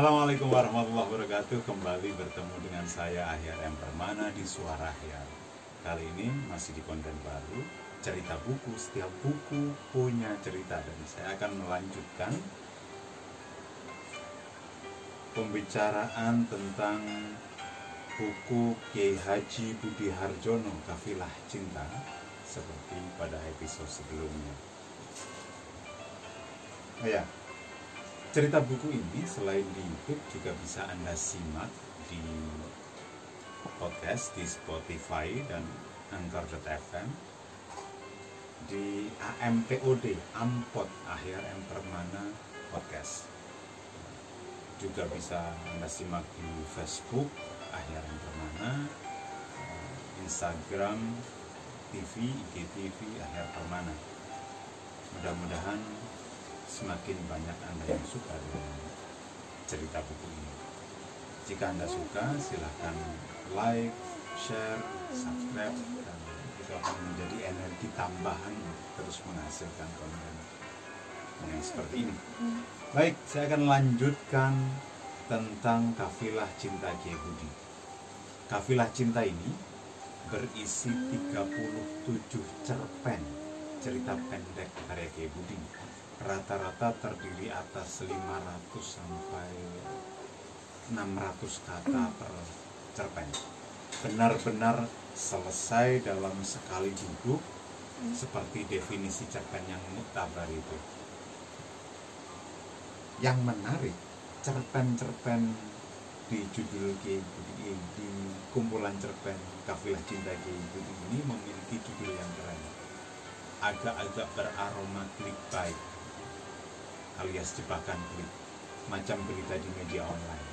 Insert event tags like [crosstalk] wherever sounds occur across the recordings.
Assalamualaikum warahmatullahi wabarakatuh. Kembali bertemu dengan saya Ahyar M. Permana di Suara Ahyar. Kali ini masih di konten baru Cerita buku, setiap buku punya cerita Dan saya akan melanjutkan Pembicaraan tentang buku Kiai Haji Budi Harjono Kafilah Cinta Seperti pada episode sebelumnya. Oh ya, cerita buku ini selain di YouTube juga bisa Anda simak di podcast di Spotify dan Anchor.fm di AMPOD Ampot Akhir Permana Podcast. Juga bisa Anda simak di Facebook Akhir Permana Instagram TV IGTV Akhir Permana. Mudah-mudahan semakin banyak Anda yang suka dengan cerita buku ini. Jika Anda suka, silahkan like, share, subscribe, dan itu akan menjadi energi tambahan untuk terus menghasilkan konten yang seperti ini. Baik, saya akan lanjutkan tentang kafilah cinta Kiai. Kafilah cinta ini berisi 37 cerpen cerita pendek karya Kiai Budi rata-rata terdiri atas 500 sampai 600 kata per cerpen. Benar-benar selesai dalam sekali duduk seperti definisi cerpen yang mutabar itu. Yang menarik cerpen-cerpen di judul Kiai Budi di kumpulan cerpen Kafilah Cinta Kiai Budi ini memiliki judul yang keren. Agak-agak beraroma clickbait alias jebakan klik macam berita di media online.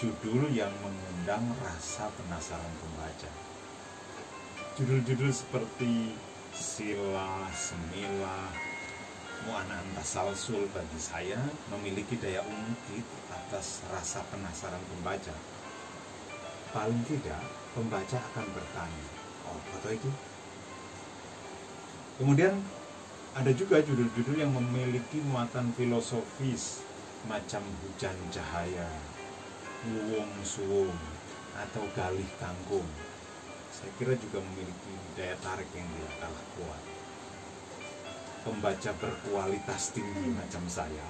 Judul yang mengundang rasa penasaran pembaca. Judul-judul seperti sila semila mu'ana tasalsul bagi saya memiliki daya ungkit atas rasa penasaran pembaca. Paling tidak pembaca akan bertanya oh foto itu kemudian ada juga judul-judul yang memiliki muatan filosofis macam hujan cahaya, luwung suwung, atau galih kangkung. Saya kira juga memiliki daya tarik yang tidak kalah kuat. Pembaca berkualitas tinggi macam saya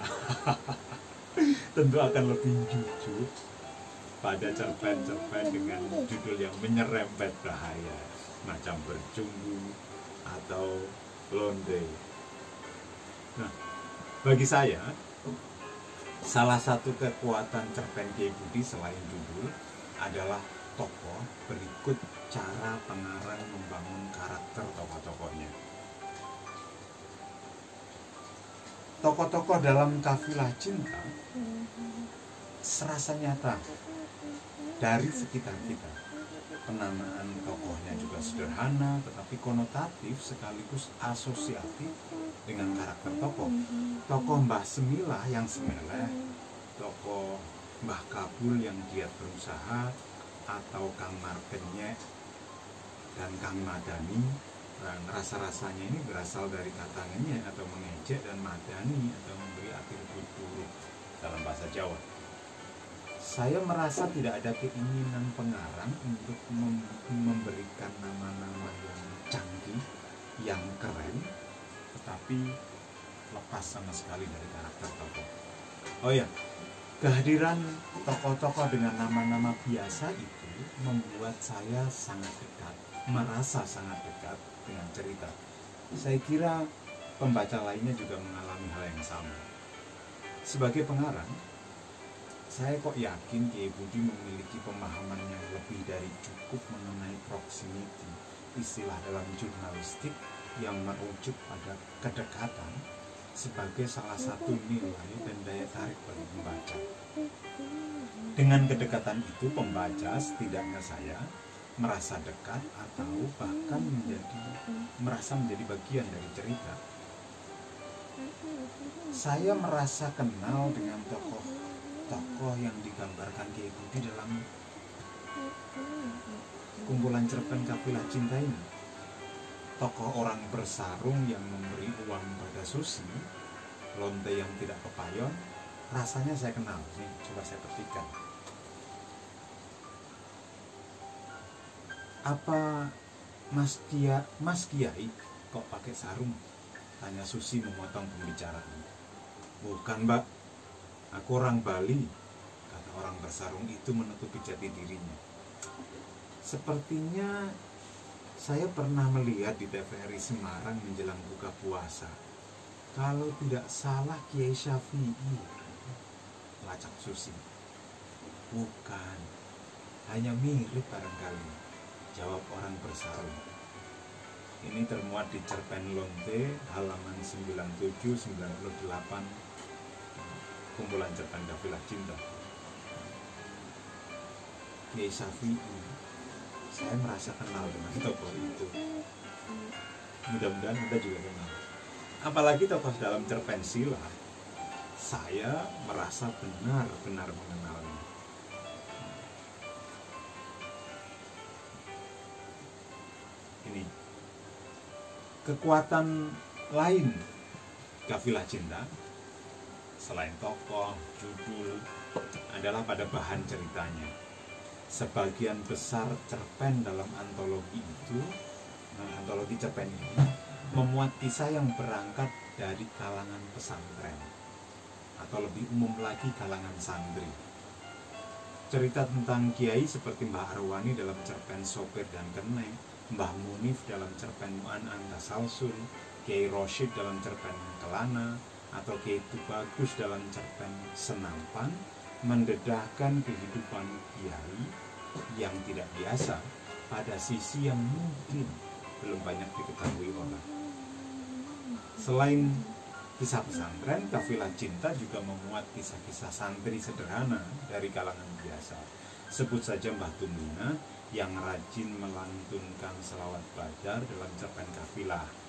[laughs] tentu akan lebih jujur pada cerpen-cerpen dengan judul yang menyerempet bahaya macam berjumbu atau londe Nah, bagi saya salah satu kekuatan cerpen Kiai Budi selain judul adalah tokoh berikut cara pengarang membangun karakter tokoh-tokohnya. Tokoh-tokoh dalam kafilah cinta serasa nyata dari sekitar kita. Penamaan tokohnya juga sederhana tetapi konotatif sekaligus asosiatif dengan karakter tokoh. Tokoh Mbah Semilah yang semeleh, tokoh Mbah Kabul yang giat berusaha, atau Kang Markenyek dan Kang Madani. Dan rasa-rasanya ini berasal dari kata ngenyek atau mengejek dan madani atau memberi atribut buruk dalam bahasa Jawa. Saya merasa tidak ada keinginan pengarang untuk mem memberikan nama-nama yang canggih, yang keren, tetapi lepas sama sekali dari karakter tokoh. Oh ya, kehadiran tokoh-tokoh dengan nama-nama biasa itu membuat saya sangat dekat, merasa sangat dekat dengan cerita. Saya kira pembaca lainnya juga mengalami hal yang sama. Sebagai pengarang, saya kok yakin Kiai Budi memiliki pemahaman yang lebih dari cukup mengenai proximity, istilah dalam jurnalistik yang merujuk pada kedekatan sebagai salah satu nilai dan daya tarik bagi pembaca. Dengan kedekatan itu pembaca setidaknya saya merasa dekat atau bahkan menjadi merasa menjadi bagian dari cerita. Saya merasa kenal dengan tokoh-tokoh yang digambarkan Kiai Budi dalam kumpulan cerpen kafilah cinta ini tokoh orang bersarung yang memberi uang pada Susi, lonte yang tidak kepayon, rasanya saya kenal. Coba saya petikan. Apa Mas Kia, Mas Kiai kok pakai sarung? Tanya Susi memotong pembicaraan. Bukan mbak, aku orang Bali. Kata orang bersarung itu menutupi jati dirinya. Sepertinya saya pernah melihat di TVRI Semarang menjelang buka puasa. Kalau tidak salah Kiai Syafi'i. Lacak Susi. Bukan, hanya mirip barangkali. Jawab orang bersarung. Ini termuat di cerpen Lonte halaman 97-98 kumpulan cerpen kafilah cinta. Kiai Syafi'i saya merasa kenal dengan tokoh itu. Mudah-mudahan Anda juga kenal. Apalagi tokoh dalam cerpen sila saya merasa benar-benar mengenalnya. Ini. Kekuatan lain kafilah cinta selain tokoh, judul adalah pada bahan ceritanya. Sebagian besar cerpen dalam antologi itu nah, antologi cerpen ini memuat kisah yang berangkat dari kalangan pesantren atau lebih umum lagi kalangan santri. Cerita tentang kiai seperti Mbah Arwani dalam cerpen Sopir dan Kene Mbah Munif dalam cerpen Mu'an Antasalsul Kiai Roshid dalam cerpen Kelana atau Kiai Tubagus dalam cerpen Senampan mendedahkan kehidupan kiai yang tidak biasa pada sisi yang mungkin belum banyak diketahui orang. Selain kisah pesantren, kafilah cinta juga memuat kisah-kisah santri sederhana dari kalangan biasa. Sebut saja Mbah Tumina yang rajin melantunkan selawat bajar dalam cerpen kafilah.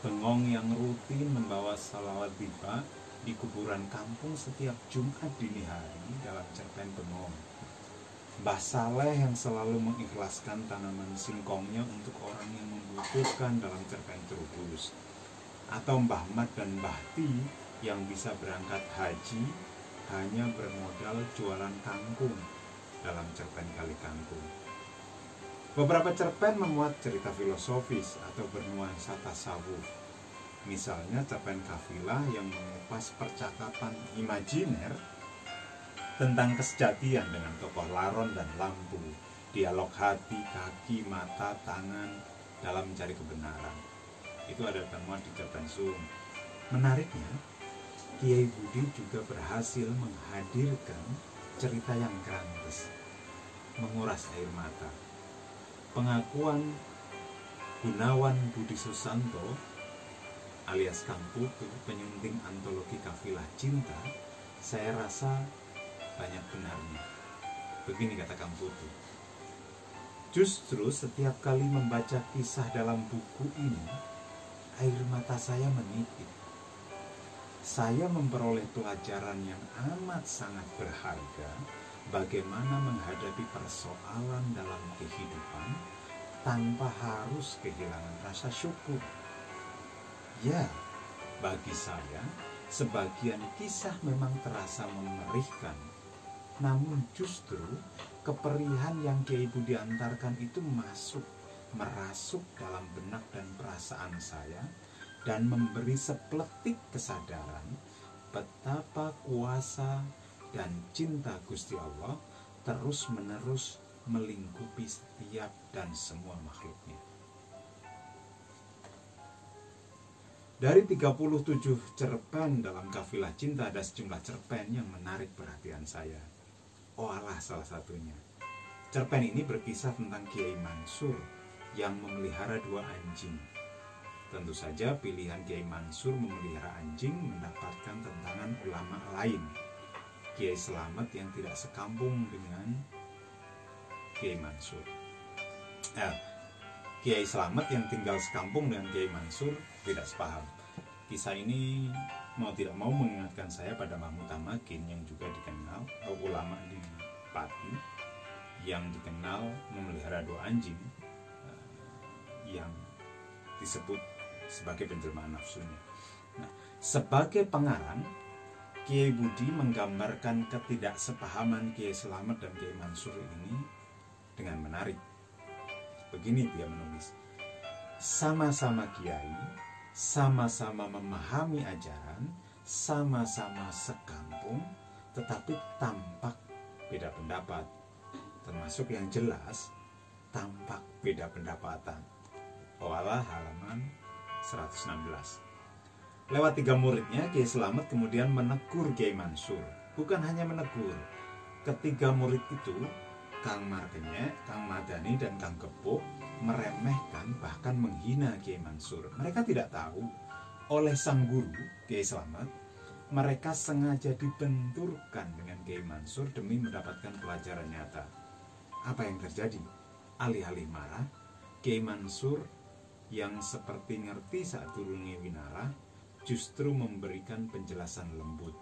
Bengong yang rutin membawa salawat biba di kuburan kampung setiap Jumat dini hari dalam cerpen Bengong. Mbah Saleh yang selalu mengikhlaskan tanaman singkongnya untuk orang yang membutuhkan dalam cerpen Trubus. Atau Mbah Mat dan Mbah Ti yang bisa berangkat haji hanya bermodal jualan kangkung dalam cerpen Kali Kangkung. Beberapa cerpen memuat cerita filosofis atau bernuansa tasawuf Misalnya cerpen kafilah yang mengupas percakapan imajiner tentang kesejatian dengan tokoh laron dan lampu, dialog hati, kaki, mata, tangan dalam mencari kebenaran. Itu ada temuan di cerpen Sum. Menariknya, Kiai Budi juga berhasil menghadirkan cerita yang grantes, menguras air mata. Pengakuan Gunawan Budi Susanto alias Kang Putu, penyunting antologi kafilah cinta, saya rasa banyak benarnya. Begini kata Kang Putu. Justru setiap kali membaca kisah dalam buku ini, air mata saya menipis. Saya memperoleh pelajaran yang amat sangat berharga bagaimana menghadapi persoalan dalam kehidupan tanpa harus kehilangan rasa syukur Ya, bagi saya, sebagian kisah memang terasa memerihkan. Namun justru keperihan yang Kiai Budi antarkan itu masuk, merasuk dalam benak dan perasaan saya dan memberi sepletik kesadaran betapa kuasa dan cinta Gusti Allah terus menerus melingkupi setiap dan semua makhluknya. Dari 37 cerpen dalam kafilah cinta ada sejumlah cerpen yang menarik perhatian saya. Oh Allah salah satunya. Cerpen ini berkisah tentang Kiai Mansur yang memelihara dua anjing. Tentu saja pilihan Kiai Mansur memelihara anjing mendapatkan tentangan ulama lain. Kiai Selamat yang tidak sekampung dengan Kiai Mansur. Eh, Kiai Selamat yang tinggal sekampung dengan Kiai Mansur tidak sepaham. Kisah ini mau tidak mau mengingatkan saya pada Mahmud Tamakin yang juga dikenal ulama di Pati yang dikenal memelihara dua anjing uh, yang disebut sebagai penjelmaan nafsunya. Nah, sebagai pengarang, Kiai Budi menggambarkan ketidaksepahaman Kiai Selamat dan Kiai Mansur ini dengan menarik. Begini dia menulis. Sama-sama kiai, sama-sama memahami ajaran, sama-sama sekampung, tetapi tampak beda pendapat. Termasuk yang jelas, tampak beda pendapatan. Owalah halaman 116. Lewat tiga muridnya, Kiai Selamat kemudian menegur Kiai Mansur. Bukan hanya menegur, ketiga murid itu, Kang Markenye, Kang Madani, dan Kang Kepuk, meremehkan bahkan menghina Kiai Mansur. Mereka tidak tahu oleh sang guru, Kiai Selamat, mereka sengaja dibenturkan dengan Kiai Mansur demi mendapatkan pelajaran nyata. Apa yang terjadi? Alih-alih marah, Kiai Mansur yang seperti ngerti saat turunnya Winara justru memberikan penjelasan lembut.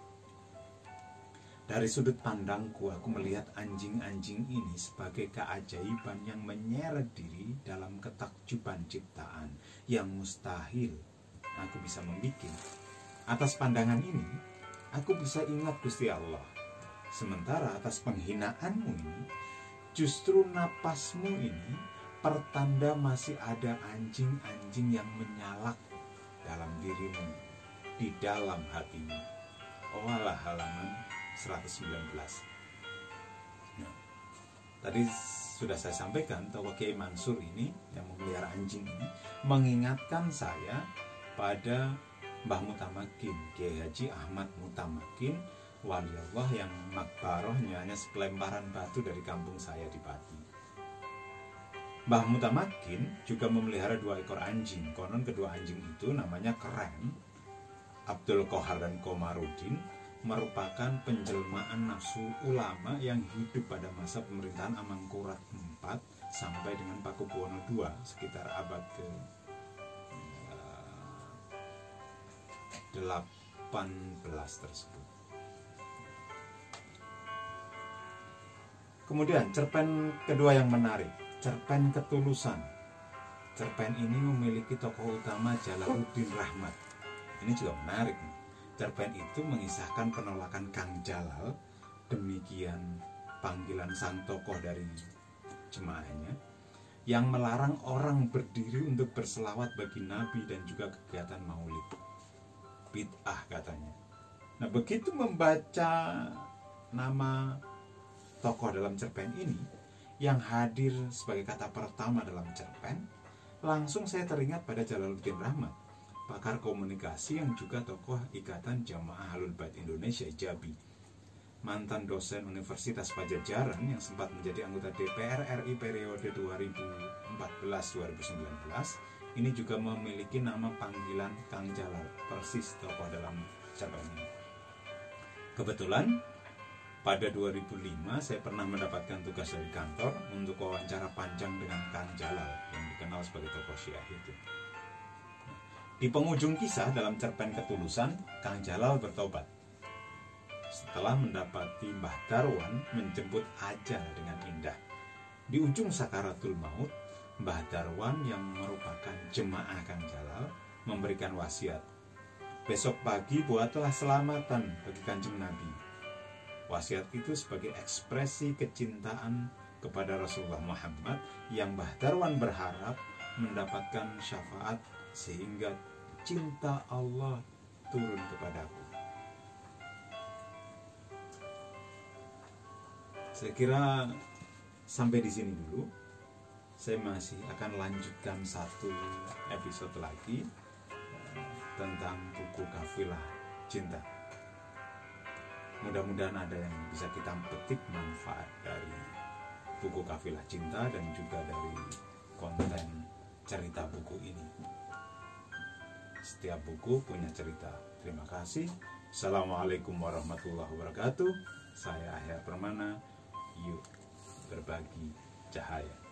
Dari sudut pandangku, aku melihat anjing-anjing ini sebagai keajaiban yang menyeret diri dalam ketakjuban ciptaan yang mustahil aku bisa membuat. Atas pandangan ini, aku bisa ingat Gusti Allah. Sementara atas penghinaanmu ini, justru napasmu ini pertanda masih ada anjing-anjing yang menyalak dalam dirimu di dalam hatimu. Owalah halaman 119. Nah, tadi sudah saya sampaikan bahwa Kiai Mansur ini yang memelihara anjing ini mengingatkan saya pada Mbah Mutamakin, Kiai Haji Ahmad Mutamakin, wali Allah yang makbarohnya hanya sepelemparan batu dari kampung saya di Pati. Mbah Mutamakin juga memelihara dua ekor anjing. Konon kedua anjing itu namanya keren Abdul Kohar dan Komarudin merupakan penjelmaan nafsu ulama yang hidup pada masa pemerintahan Amangkurat IV sampai dengan Pakubuwono II sekitar abad ke uh, eh, 18 tersebut. Kemudian cerpen kedua yang menarik, cerpen ketulusan. Cerpen ini memiliki tokoh utama Jalaluddin Rahmat ini juga menarik cerpen itu mengisahkan penolakan Kang Jalal demikian panggilan sang tokoh dari jemaahnya yang melarang orang berdiri untuk berselawat bagi Nabi dan juga kegiatan maulid. Bid'ah katanya. Nah begitu membaca nama tokoh dalam cerpen ini yang hadir sebagai kata pertama dalam cerpen langsung saya teringat pada Jalaluddin Rahmat pakar komunikasi yang juga tokoh Ikatan Jamaah Halul Bait Indonesia Jabi. Mantan dosen Universitas Pajajaran yang sempat menjadi anggota DPR RI periode 2014-2019 ini juga memiliki nama panggilan Kang Jalal, persis tokoh dalam cabang ini. Kebetulan pada 2005 saya pernah mendapatkan tugas dari kantor untuk wawancara panjang dengan Kang Jalal yang dikenal sebagai tokoh Syiah itu. Di penghujung kisah dalam cerpen ketulusan, Kang Jalal bertobat. Setelah mendapati Mbah Darwan menjemput ajal dengan indah. Di ujung sakaratul maut, Mbah Darwan yang merupakan jemaah Kang Jalal memberikan wasiat. Besok pagi buatlah selamatan bagi kanjeng Nabi. Wasiat itu sebagai ekspresi kecintaan kepada Rasulullah Muhammad yang Mbah Darwan berharap mendapatkan syafaat sehingga cinta Allah turun kepadaku. Saya kira sampai di sini dulu. Saya masih akan lanjutkan satu episode lagi eh, tentang buku kafilah cinta. Mudah-mudahan ada yang bisa kita petik manfaat dari buku kafilah cinta dan juga dari konten cerita buku ini. Setiap buku punya cerita. Terima kasih. Assalamualaikum warahmatullahi wabarakatuh. Saya Ahya Permana. Yuk berbagi cahaya.